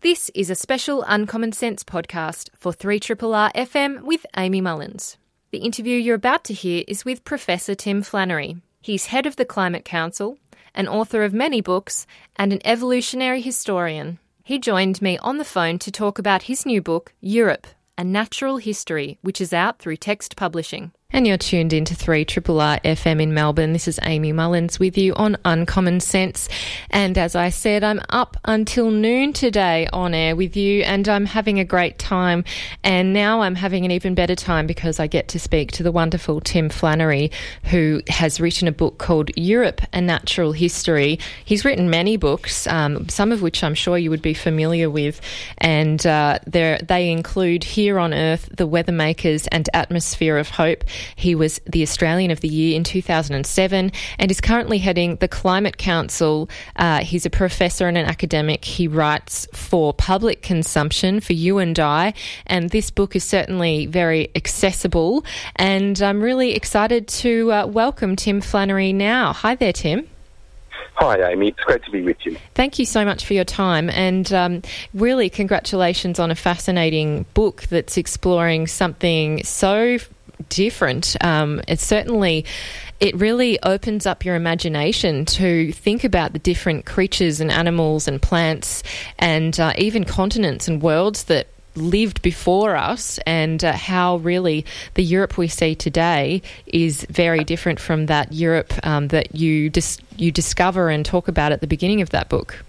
This is a special Uncommon Sense podcast for 3RRR FM with Amy Mullins. The interview you're about to hear is with Professor Tim Flannery. He's head of the Climate Council, an author of many books, and an evolutionary historian. He joined me on the phone to talk about his new book, Europe A Natural History, which is out through Text Publishing. And you're tuned into 3 Triple R FM in Melbourne. This is Amy Mullins with you on Uncommon Sense. And as I said, I'm up until noon today on air with you, and I'm having a great time. And now I'm having an even better time because I get to speak to the wonderful Tim Flannery, who has written a book called Europe A Natural History. He's written many books, um, some of which I'm sure you would be familiar with. And uh, they include Here on Earth, The Weathermakers, and Atmosphere of Hope. He was the Australian of the Year in 2007 and is currently heading the Climate Council. Uh, he's a professor and an academic. He writes for public consumption for you and I, and this book is certainly very accessible. And I'm really excited to uh, welcome Tim Flannery now. Hi there, Tim. Hi, Amy. It's great to be with you. Thank you so much for your time. And um, really, congratulations on a fascinating book that's exploring something so different. Um, certainly it really opens up your imagination to think about the different creatures and animals and plants and uh, even continents and worlds that lived before us and uh, how really the Europe we see today is very different from that Europe um, that you dis- you discover and talk about at the beginning of that book.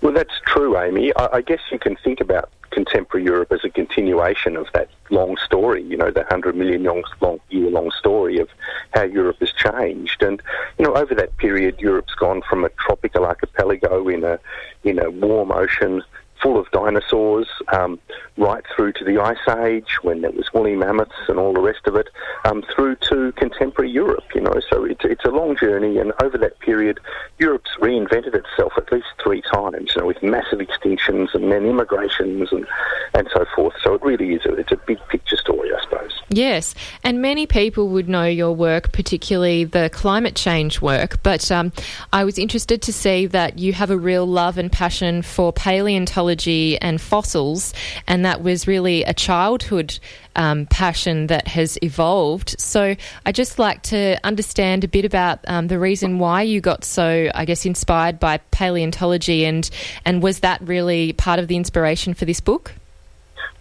Well, that's true, Amy. I, I guess you can think about contemporary Europe as a continuation of that long story, you know, the 100 million long, long, year long story of how Europe has changed. And, you know, over that period, Europe's gone from a tropical archipelago in a, in a warm ocean full of dinosaurs, um, right through to the Ice Age when there was woolly mammoths and all the rest of it, um, through to contemporary Europe. You know, so it's it's a long journey, and over that period, Europe's reinvented itself at least three times. You know, with massive extinctions and then immigrations and and so forth. So it really is a, it's a big picture story, I suppose. Yes, and many people would know your work, particularly the climate change work. But um, I was interested to see that you have a real love and passion for paleontology and fossils, and that was really a childhood um, passion that has evolved. So I just like to understand a bit about um, the reason why you got so, I guess, inspired by paleontology, and and was that really part of the inspiration for this book?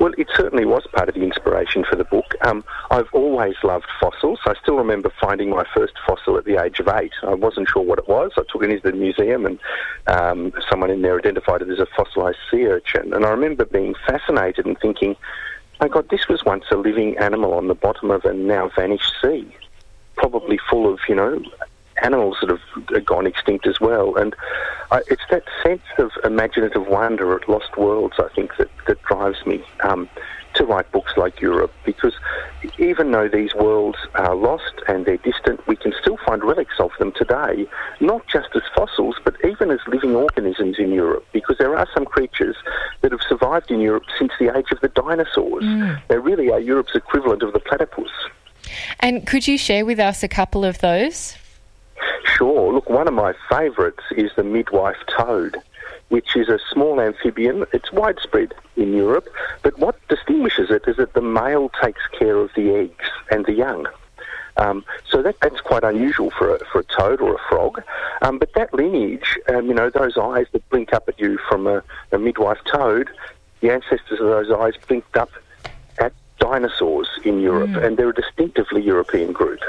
Well, it certainly was part of the inspiration for the book. Um, I've always loved fossils. I still remember finding my first fossil at the age of eight. I wasn't sure what it was. I took it into the museum, and um, someone in there identified it as a fossilized sea urchin. And I remember being fascinated and thinking, "My God, this was once a living animal on the bottom of a now vanished sea." Probably full of, you know, animals that have gone extinct as well. And I, it's that sense of imaginative wonder at lost worlds, I think, that, that drives me um, to write books like Europe, because even though these worlds are lost and they're distant, we can still find relics of them today, not just as fossils, but even as living organisms in Europe, because there are some creatures that have survived in Europe since the age of the dinosaurs. Mm. They really are Europe's equivalent of the platypus. And could you share with us a couple of those? Sure. Look, one of my favourites is the midwife toad, which is a small amphibian. It's widespread in Europe, but what distinguishes it is that the male takes care of the eggs and the young. Um, so that, that's quite unusual for a, for a toad or a frog. Um, but that lineage, um, you know, those eyes that blink up at you from a, a midwife toad, the ancestors of those eyes blinked up at dinosaurs in Europe, mm. and they're a distinctively European group.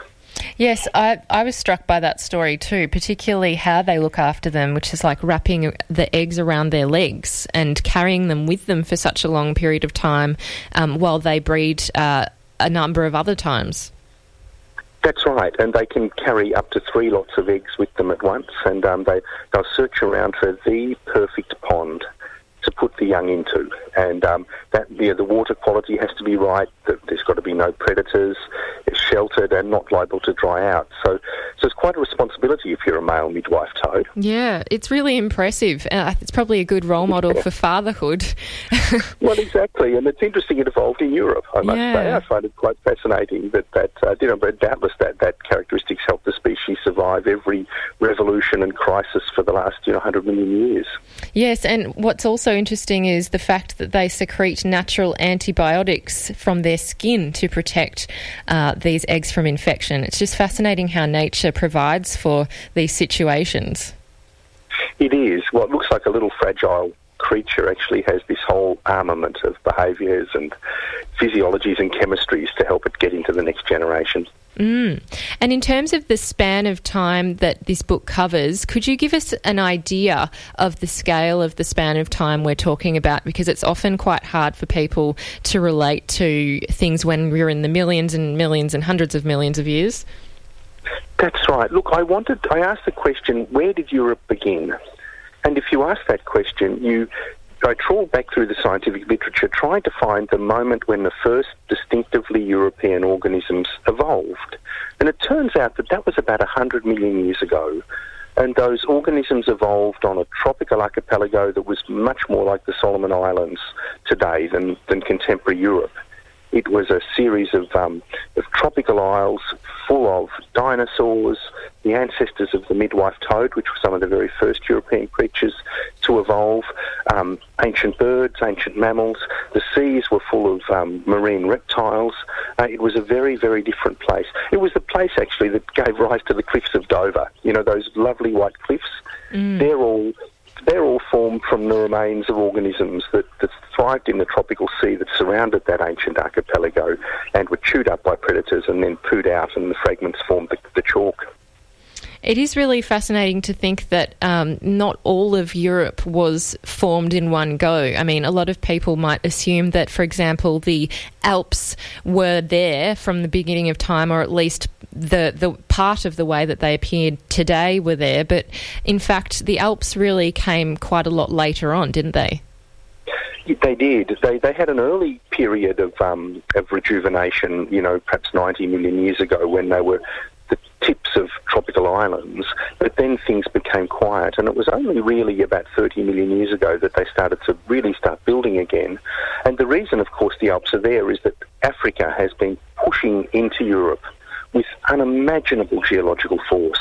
Yes, I, I was struck by that story too, particularly how they look after them, which is like wrapping the eggs around their legs and carrying them with them for such a long period of time um, while they breed uh, a number of other times. That's right, and they can carry up to three lots of eggs with them at once, and um, they, they'll search around for the perfect pond to put the young into. And um, that you know, the water quality has to be right. There's got to be no predators. It's sheltered and not liable to dry out. So, so it's quite a responsibility if you're a male midwife toad. Yeah, it's really impressive. Uh, it's probably a good role model yeah. for fatherhood. well, exactly, and it's interesting it evolved in Europe. I must yeah. say, I find it quite fascinating that that uh, you know, but doubtless that that characteristics helped the species survive every revolution and crisis for the last you know 100 million years. Yes, and what's also interesting is the fact that they secrete natural antibiotics from their skin to protect uh, these eggs from infection. It's just fascinating how nature provides for these situations. It is. What looks like a little fragile creature actually has this whole armament of behaviours and physiologies and chemistries to help it get into the next generation. Mm. And in terms of the span of time that this book covers, could you give us an idea of the scale of the span of time we're talking about? Because it's often quite hard for people to relate to things when we're in the millions and millions and hundreds of millions of years. That's right. Look, I wanted, I asked the question, where did Europe begin? And if you ask that question, you I trawled back through the scientific literature trying to find the moment when the first distinctively European organisms evolved. And it turns out that that was about 100 million years ago. And those organisms evolved on a tropical archipelago that was much more like the Solomon Islands today than, than contemporary Europe. It was a series of, um, of tropical isles full of dinosaurs, the ancestors of the midwife toad, which were some of the very first European creatures to evolve, um, ancient birds, ancient mammals. The seas were full of um, marine reptiles. Uh, it was a very, very different place. It was the place actually that gave rise to the cliffs of Dover. You know, those lovely white cliffs. Mm. They're all they're all formed from the remains of organisms that, that thrived in the tropical sea that surrounded that ancient archipelago and were chewed up by predators and then pooed out, and the fragments formed the, the chalk. It is really fascinating to think that um, not all of Europe was formed in one go. I mean, a lot of people might assume that, for example, the Alps were there from the beginning of time, or at least the the part of the way that they appeared today were there. But in fact, the Alps really came quite a lot later on, didn't they? They did. They they had an early period of um, of rejuvenation. You know, perhaps ninety million years ago, when they were tips of tropical islands, but then things became quiet, and it was only really about 30 million years ago that they started to really start building again. And the reason, of course, the Alps are there is that Africa has been pushing into Europe with unimaginable geological force.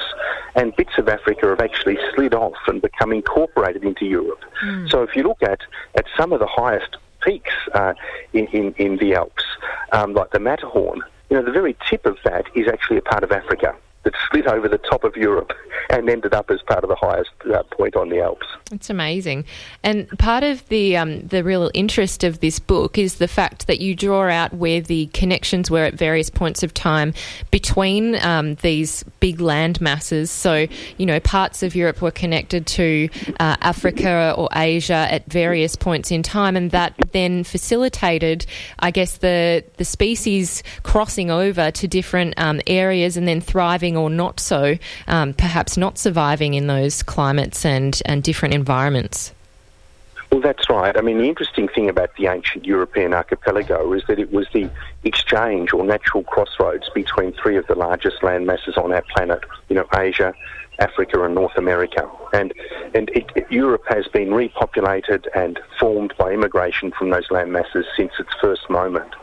And bits of Africa have actually slid off and become incorporated into Europe. Mm. So if you look at, at some of the highest peaks uh, in, in, in, the Alps, um, like the Matterhorn, you know, the very tip of that is actually a part of Africa that slid over the top of Europe and ended up as part of the highest uh, point on the Alps. It's amazing, and part of the um, the real interest of this book is the fact that you draw out where the connections were at various points of time between um, these big land masses. So you know, parts of Europe were connected to uh, Africa or Asia at various points in time, and that then facilitated, I guess, the the species crossing over to different um, areas and then thriving or not so, um, perhaps not surviving in those climates and, and different environments? Well, that's right. I mean, the interesting thing about the ancient European archipelago is that it was the exchange or natural crossroads between three of the largest land masses on our planet, you know, Asia, Africa and North America. And, and it, it, Europe has been repopulated and formed by immigration from those land masses since its first moment.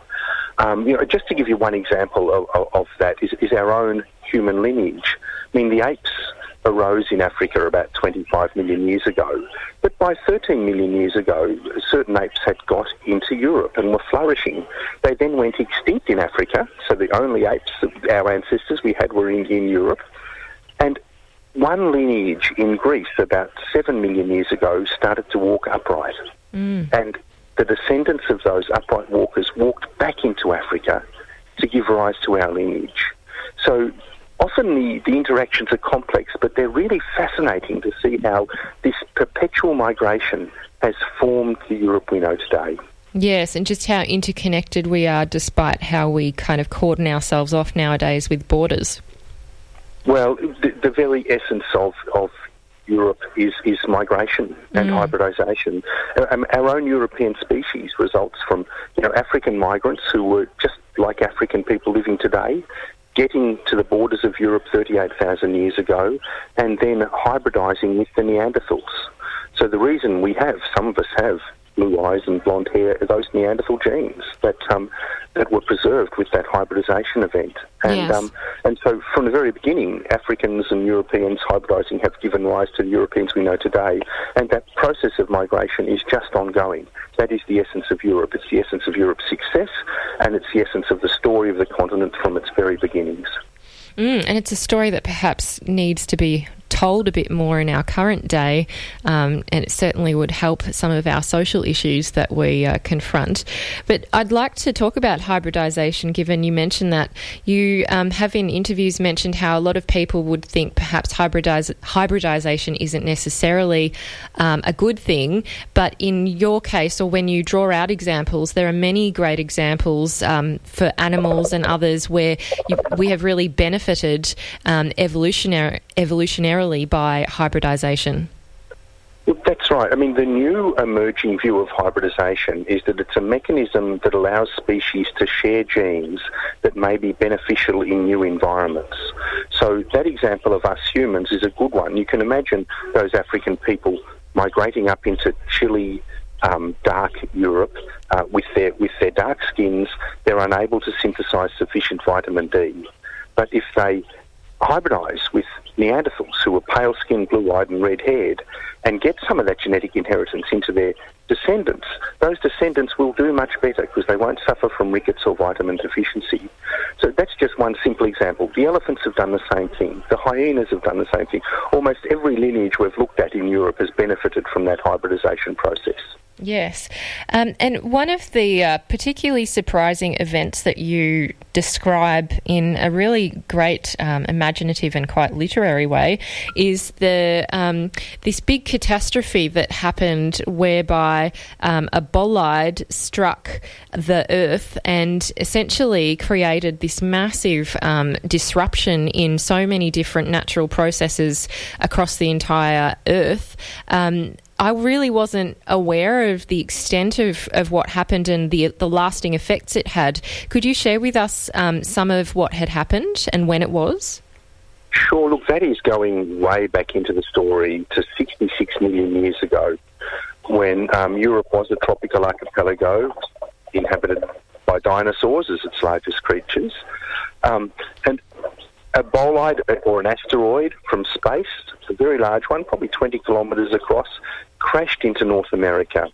Um, you know, just to give you one example of, of, of that is, is our own human lineage. I mean, the apes arose in Africa about 25 million years ago, but by 13 million years ago, certain apes had got into Europe and were flourishing. They then went extinct in Africa, so the only apes, that our ancestors we had, were in, in Europe. And one lineage in Greece about 7 million years ago started to walk upright. Mm. And the descendants of those upright walkers walked back into Africa to give rise to our lineage. So often the, the interactions are complex, but they're really fascinating to see how this perpetual migration has formed the Europe we know today. Yes, and just how interconnected we are despite how we kind of cordon ourselves off nowadays with borders. Well, the, the very essence of, of Europe is, is migration and mm. hybridization. Um, our own European species results from you know African migrants who were just like African people living today, getting to the borders of Europe 38,000 years ago and then hybridizing with the Neanderthals. So the reason we have, some of us have blue eyes and blonde hair are those Neanderthal genes that um, that were preserved with that hybridization event. And yes. um, and so from the very beginning, Africans and Europeans hybridizing have given rise to the Europeans we know today. And that process of migration is just ongoing. That is the essence of Europe. It's the essence of Europe's success, and it's the essence of the story of the continent from its very beginnings. Mm, and it's a story that perhaps needs to be told a bit more in our current day, um, and it certainly would help some of our social issues that we uh, confront. But I'd like to talk about hybridization, given you mentioned that you um, have in interviews mentioned how a lot of people would think perhaps hybridization isn't necessarily um, a good thing, but in your case, or when you draw out examples, there are many great examples um, for animals and others where you, we have really benefited um, evolutionary, evolutionarily by hybridization? That's right. I mean, the new emerging view of hybridization is that it's a mechanism that allows species to share genes that may be beneficial in new environments. So, that example of us humans is a good one. You can imagine those African people migrating up into chilly, um, dark Europe uh, with their with their dark skins. They're unable to synthesize sufficient vitamin D. But if they hybridize with Neanderthals who were pale skinned, blue eyed, and red haired and get some of that genetic inheritance into their descendants, those descendants will do much better because they won't suffer from rickets or vitamin deficiency. So that's just one simple example. The elephants have done the same thing. The hyenas have done the same thing. Almost every lineage we've looked at in Europe has benefited from that hybridization process. Yes. Um, and one of the uh, particularly surprising events that you describe in a really great, um, imaginative, and quite literary way is the um, this big catastrophe that happened whereby um, a bolide struck the Earth and essentially created this massive um, disruption in so many different natural processes across the entire Earth. I really wasn't aware of the extent of, of what happened and the the lasting effects it had. Could you share with us um, some of what had happened and when it was? Sure. Look, that is going way back into the story to 66 million years ago, when um, Europe was a tropical archipelago inhabited by dinosaurs as its largest creatures, um, and a bolide or an asteroid from space, a very large one, probably 20 kilometres across, crashed into North America,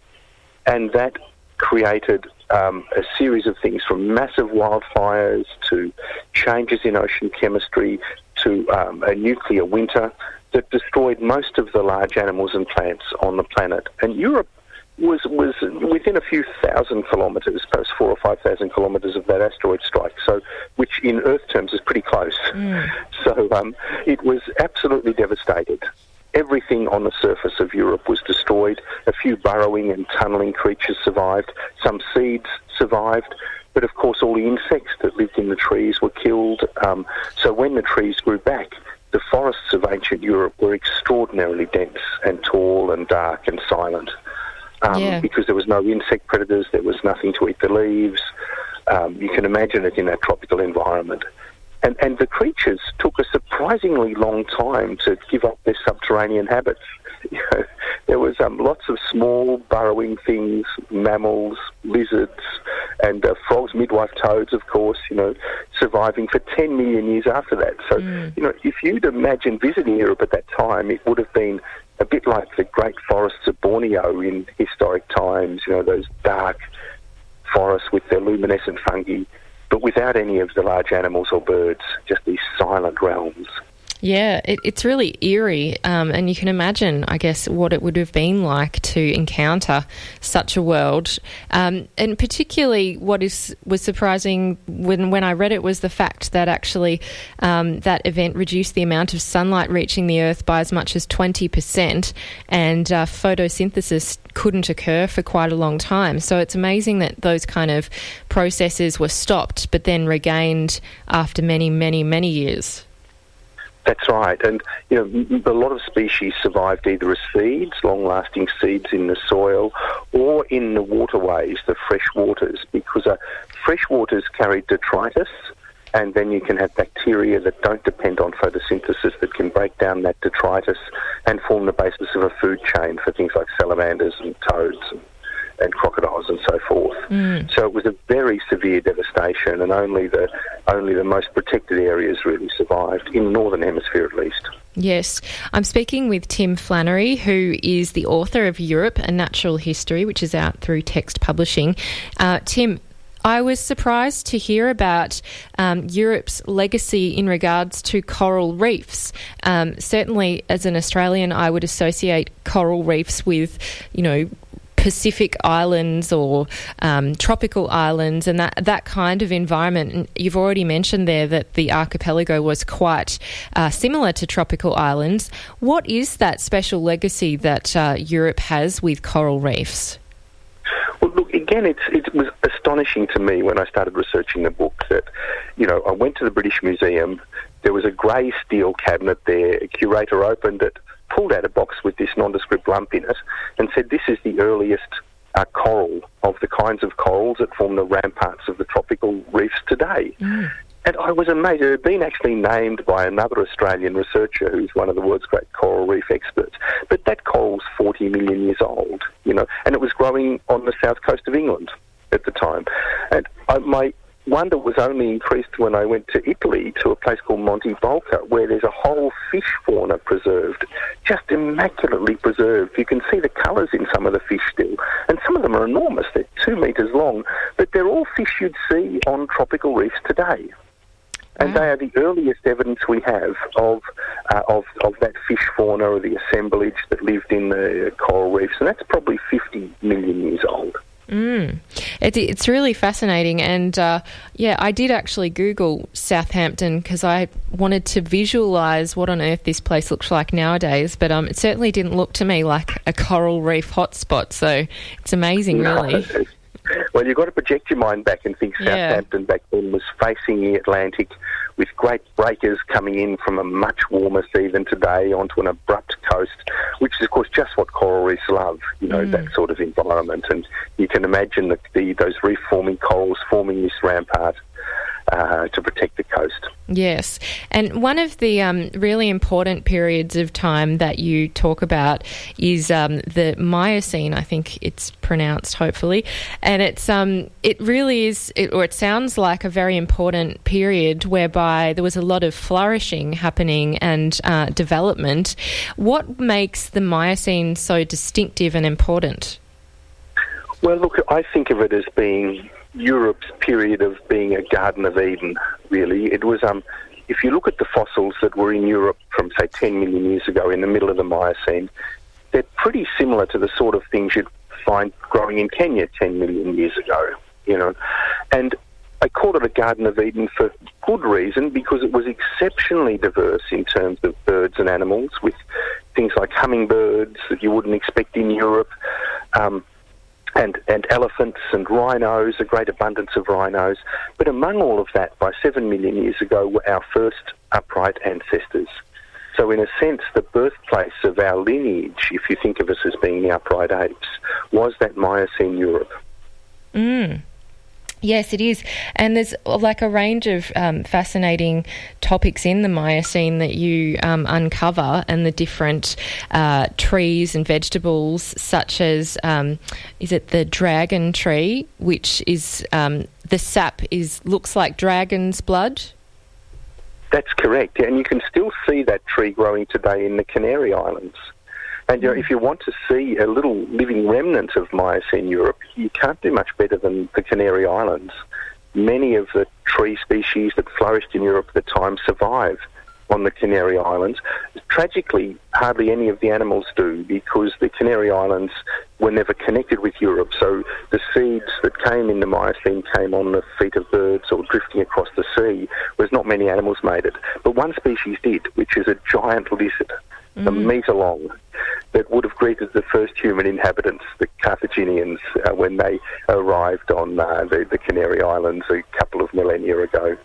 and that created um, a series of things from massive wildfires to changes in ocean chemistry to um, a nuclear winter that destroyed most of the large animals and plants on the planet. And Europe was was within a few thousand kilometres, perhaps four or five thousand kilometres of that asteroid strike. So, which in Earth terms is pretty close. Mm. So um, it was absolutely devastated. Everything on the surface of Europe was destroyed. A few burrowing and tunnelling creatures survived. Some seeds survived. But of course, all the insects that lived in the trees were killed. Um, so when the trees grew back, the forests of ancient Europe were extraordinarily dense and tall and dark and silent. Um, yeah. Because there was no insect predators, there was nothing to eat the leaves. Um, you can imagine it in that tropical environment. And, and the creatures took a surprisingly long time to give up their subterranean habits. You know, there was um, lots of small burrowing things, mammals, lizards, and uh, frogs, midwife toads, of course, you know, surviving for 10 million years after that. So, mm. you know, if you'd imagine visiting Europe at that time, it would have been a bit like the great forests of Borneo in historic times, you know, those dark forests with their luminescent fungi but without any of the large animals or birds, just these silent realms. Yeah, it, it's really eerie, um, and you can imagine, I guess, what it would have been like to encounter such a world. Um, and particularly, what is was surprising when when I read it was the fact that actually um, that event reduced the amount of sunlight reaching the Earth by as much as twenty percent, and uh, photosynthesis couldn't occur for quite a long time. So it's amazing that those kind of processes were stopped, but then regained after many, many, many years. That's right, and you know a lot of species survived either as seeds, long-lasting seeds in the soil, or in the waterways, the fresh waters, because uh, fresh waters carried detritus, and then you can have bacteria that don't depend on photosynthesis that can break down that detritus and form the basis of a food chain for things like salamanders and toads and, crocodiles and so forth. Mm. So it was a very severe devastation, and only the only the most protected areas really survived in the northern hemisphere, at least. Yes, I'm speaking with Tim Flannery, who is the author of Europe: A Natural History, which is out through Text Publishing. Uh, Tim, I was surprised to hear about um, Europe's legacy in regards to coral reefs. Um, certainly, as an Australian, I would associate coral reefs with, you know, Pacific islands or um, tropical islands and that, that kind of environment. You've already mentioned there that the archipelago was quite uh, similar to tropical islands. What is that special legacy that uh, Europe has with coral reefs? Well, look, again, it was astonishing to me when I started researching the book that, you know, I went to the British Museum, there was a grey steel cabinet there, a curator opened it, pulled out a box with this nondescript lump in it, and said, This is the earliest uh, coral of the kinds of corals that form the ramparts of the tropical reefs today. Mm. And I was amazed. It had been actually named by another Australian researcher who's one of the world's great coral reef experts. But that coral's 40 million years old, you know, and it was growing on the south coast of England at the time. And I, my wonder was only increased when I went to Italy to a place called Monte Bolca, where there's a whole fish fauna preserved, just immaculately preserved. You can see the colours in some of the fish still, and some of them are enormous. They're two metres long, but they're all fish you'd see on tropical reefs today and they are the earliest evidence we have of, uh, of, of that fish fauna or the assemblage that lived in the coral reefs, and that's probably 50 million years old. Mm. It, it's really fascinating, and uh, yeah, I did actually Google Southampton because I wanted to visualise what on earth this place looks like nowadays. But um, it certainly didn't look to me like a coral reef hotspot. So it's amazing, no, really. Well, you've got to project your mind back and think yeah. Southampton back then was facing the Atlantic with great breakers coming in from a much warmer sea than today onto an abrupt coast, which is, of course, just what coral reefs love, you know, mm. that sort of environment. And you can imagine the, the, those reef forming corals forming this rampart uh, to protect the coast. Yes, and one of the um, really important periods of time that you talk about is um, the Miocene. I think it's pronounced, hopefully, and it's um, it really is, it, or it sounds like a very important period whereby there was a lot of flourishing happening and uh, development. What makes the Miocene so distinctive and important? Well, look, I think of it as being Europe's period of being a Garden of Eden, really. It was, um, if you look at the fossils that were in Europe from, say, 10 million years ago in the middle of the Miocene, they're pretty similar to the sort of things you'd find growing in Kenya 10 million years ago, you know. And I called it a Garden of Eden for good reason because it was exceptionally diverse in terms of birds and animals, with things like hummingbirds that you wouldn't expect in Europe. Um, and, and elephants and rhinos, a great abundance of rhinos. But among all of that, by seven million years ago, were our first upright ancestors. So, in a sense, the birthplace of our lineage, if you think of us as being the upright apes, was that Miocene Europe. Mm. Yes, it is. And there's like a range of um, fascinating topics in the Miocene that you um, uncover, and the different uh, trees and vegetables, such as um, is it the dragon tree, which is um, the sap is looks like dragon's blood. That's correct, and you can still see that tree growing today in the Canary Islands. And you know, if you want to see a little living remnant of Miocene Europe, you can't do much better than the Canary Islands. Many of the tree species that flourished in Europe at the time survive on the Canary Islands. Tragically, hardly any of the animals do because the Canary Islands were never connected with Europe. So the seeds that came in the Miocene came on the feet of birds or drifting across the sea, whereas not many animals made it. But one species did, which is a giant lizard, mm. a metre long that would have greeted the first human inhabitants, the Carthaginians, uh, when they arrived on uh, the, the, Canary Islands a couple of millennia ago.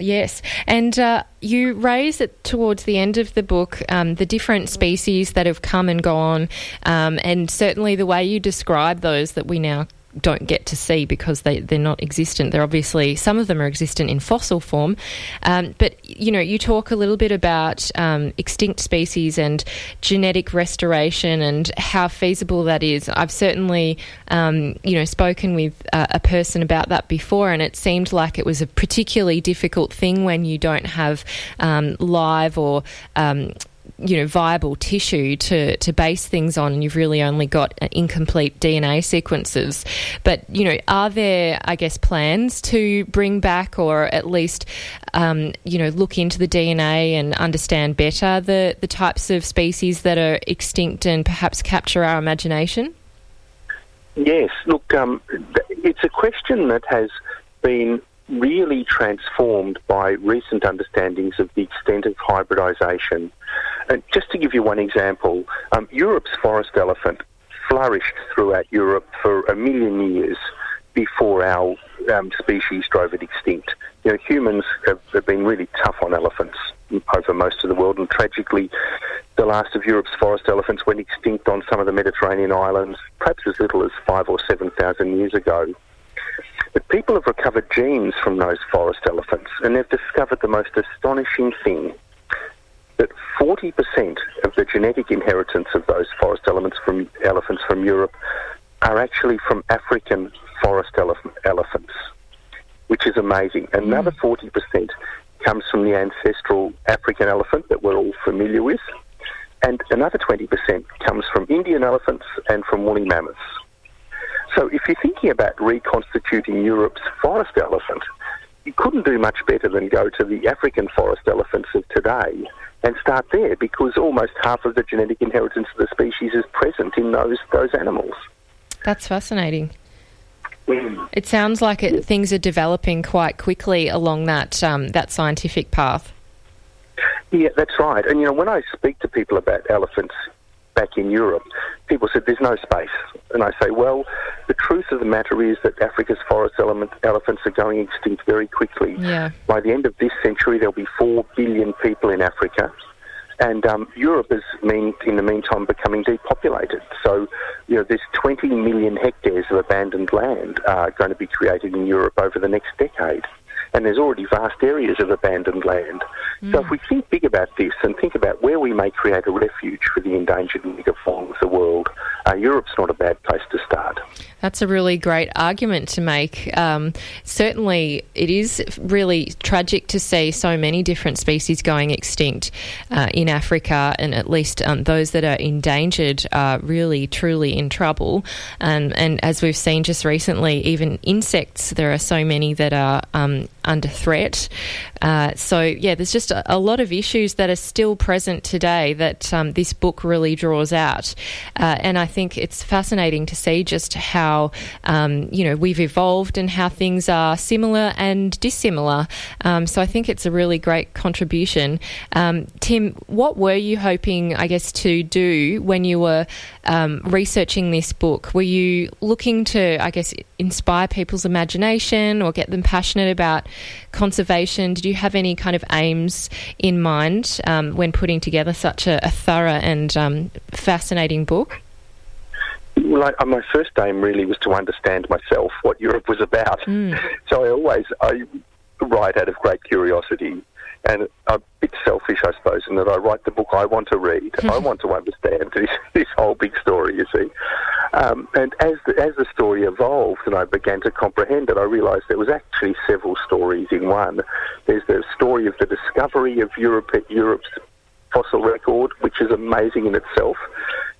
Yes, and uh, you raise it towards the end of the book um, the different species that have come and gone, um, and certainly the way you describe those that we now don't get to see because they, they're not existent. They're obviously, some of them are existent in fossil form. Um, but, you know, you talk a little bit about um, extinct species and genetic restoration and how feasible that is. I've certainly, um, you know, spoken with uh, a person about that before, and it seemed like it was a particularly difficult thing when you don't have um, live or um, you know viable tissue to to base things on and you've really only got incomplete DNA sequences. But you know are there I guess plans to bring back or at least um, you know look into the DNA and understand better the the types of species that are extinct and perhaps capture our imagination? Yes. Look um, it's a question that has been really transformed by recent understandings of the extent of hybridisation. And just to give you one example, um, Europe's forest elephant flourished throughout Europe for a million years before our um, species drove it extinct. You know, humans have, have, been really tough on elephants over most of the world, and tragically, the last of Europe's forest elephants went extinct on some of the Mediterranean islands, perhaps as little as five or seven thousand years ago. But people have recovered genes from those forest elephants, and they've discovered the most astonishing thing that 40% of the genetic inheritance of those forest elements from elephants from Europe are actually from African forest elef- elephants, which is amazing. Another hmm. 40% comes from the ancestral African elephant that we're all familiar with, and another 20% comes from Indian elephants and from woolly mammoths. So if you're thinking about reconstituting Europe's forest elephant, you couldn't do much better than go to the African forest elephants of today and start there because almost half of the genetic inheritance of the species is present in those those animals. That's fascinating. Mm. It sounds like it, things are developing quite quickly along that um, that scientific path. Yeah, that's right. And you know, when I speak to people about elephants back in Europe, people said there's no space. And I say, well, the truth of the matter is that Africa's forest element, elephants are going extinct very quickly. Yeah. By the end of this century, there'll be 4 billion people in Africa. And um, Europe is, mean, in the meantime, becoming depopulated. So, you know, there's 20 million hectares of abandoned land uh, going to be created in Europe over the next decade and there's already vast areas of abandoned land. Mm. So if we think big about this and think about where we may create a refuge for the endangered megafauna of the world, uh, Europe's not a bad place to start. That's a really great argument to make. Um, certainly, it is really tragic to see so many different species going extinct uh, in Africa, and at least um, those that are endangered are really, truly in trouble. And, and as we've seen just recently, even insects, there are so many that are um, under threat. Uh, so, yeah, there's just a, a, lot of issues that are still present today that um, this book really draws out. Uh, and I think it's fascinating to see just how, um, you know, we've evolved and how things are similar and dissimilar. Um, so I think it's a really great contribution. Um, Tim, what were you hoping, I guess, to do when you were um, researching this book? Were you looking to, I guess, inspire people's imagination or get them passionate about conservation? Did you have any kind of aims in mind um, when putting together such a, a thorough and um, fascinating book? Well, I, my first aim really was to understand myself what Europe was about. Mm. So I always I write out of great curiosity and a bit selfish, I suppose, in that I write the book I want to read. I want to understand this, this whole big story, you see. Um, and as the, as the story evolved and I began to comprehend it, I realised there was actually several stories in one. There's the story of the discovery of Europe, Europe's fossil record, which is amazing in itself.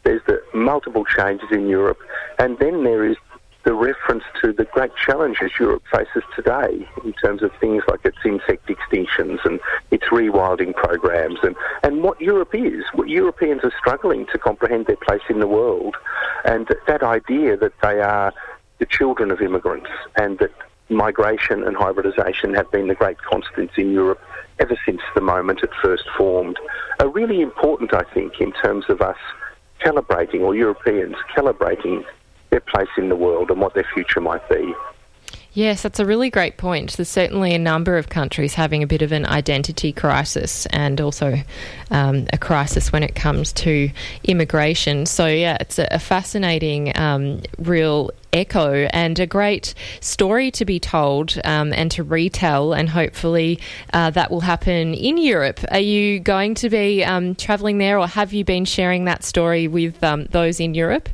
There's the multiple changes in Europe, and then there is the reference to the great challenges Europe faces today in terms of things like its insect extinctions and its rewilding programs and, and what Europe is. What Europeans are struggling to comprehend their place in the world and that idea that they are the children of immigrants and that migration and hybridisation have been the great constants in Europe ever since the moment it first formed are really important, I think, in terms of us calibrating, or Europeans calibrating their place in the world and what their future might be. Yes, that's a really great point. There's certainly a number of countries having a bit of an identity crisis and also um, a crisis when it comes to immigration. So, yeah, it's a, fascinating, um, real echo and a great story to be told um, and to retell, and hopefully uh, that will happen in Europe. Are you going to be um, travelling there, or have you been sharing that story with um, those in Europe?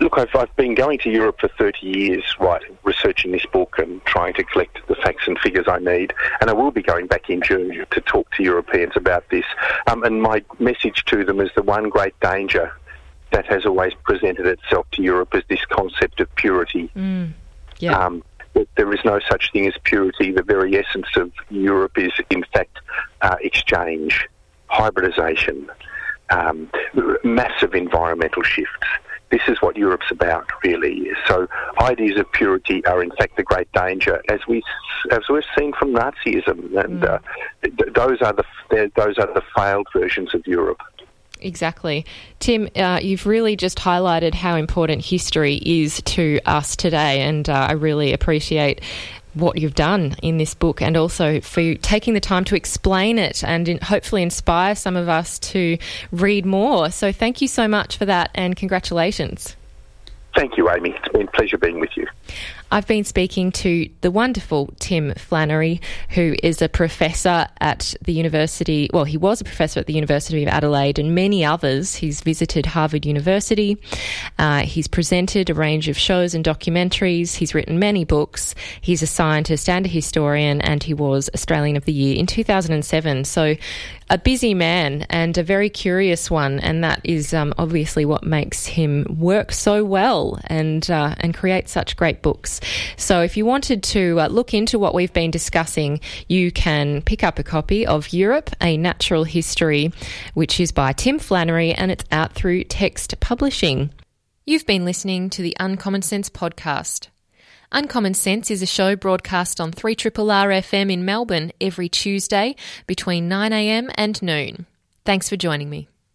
Look, I've, I've been going to Europe for 30 years, right, researching this book and trying to collect the facts and figures I need. And I will be going back in June to talk to Europeans about this. Um, and my message to them is the one great danger that has always presented itself to Europe is this concept of purity. Mm. Yeah. Um, there is no such thing as purity. The very essence of Europe is, in fact, uh, exchange, hybridisation, um, massive environmental shifts this is what Europe's about, really. So ideas of purity are, in fact, the great danger, as we as we've seen from Nazism, and mm. uh, th- those are the those are the failed versions of Europe. Exactly. Tim, uh, you've really just highlighted how important history is to us today, and uh, I really appreciate what you've done in this book and also for taking the time to explain it and in, hopefully inspire some of us to read more. So, thank you so much for that and congratulations. Thank you, Amy. It's been a pleasure being with you. I've been speaking to the wonderful Tim Flannery, who is a professor at the University. Well, he was a professor at the University of Adelaide and many others. He's visited Harvard University. Uh, he's presented a range of shows and documentaries. He's written many books. He's a scientist and a historian, and he was Australian of the Year in 2007. So, a busy man and a very curious one, and that is um, obviously what makes him work so well and uh, and create such great books. So, if you wanted to uh, look into what we've been discussing, you can pick up a copy of Europe: A Natural History, which is by Tim Flannery, and it's out through Text Publishing. You've been listening to the Uncommon Sense podcast. Uncommon Sense is a show broadcast on 3 R FM in Melbourne every Tuesday between 9am and noon. Thanks for joining me.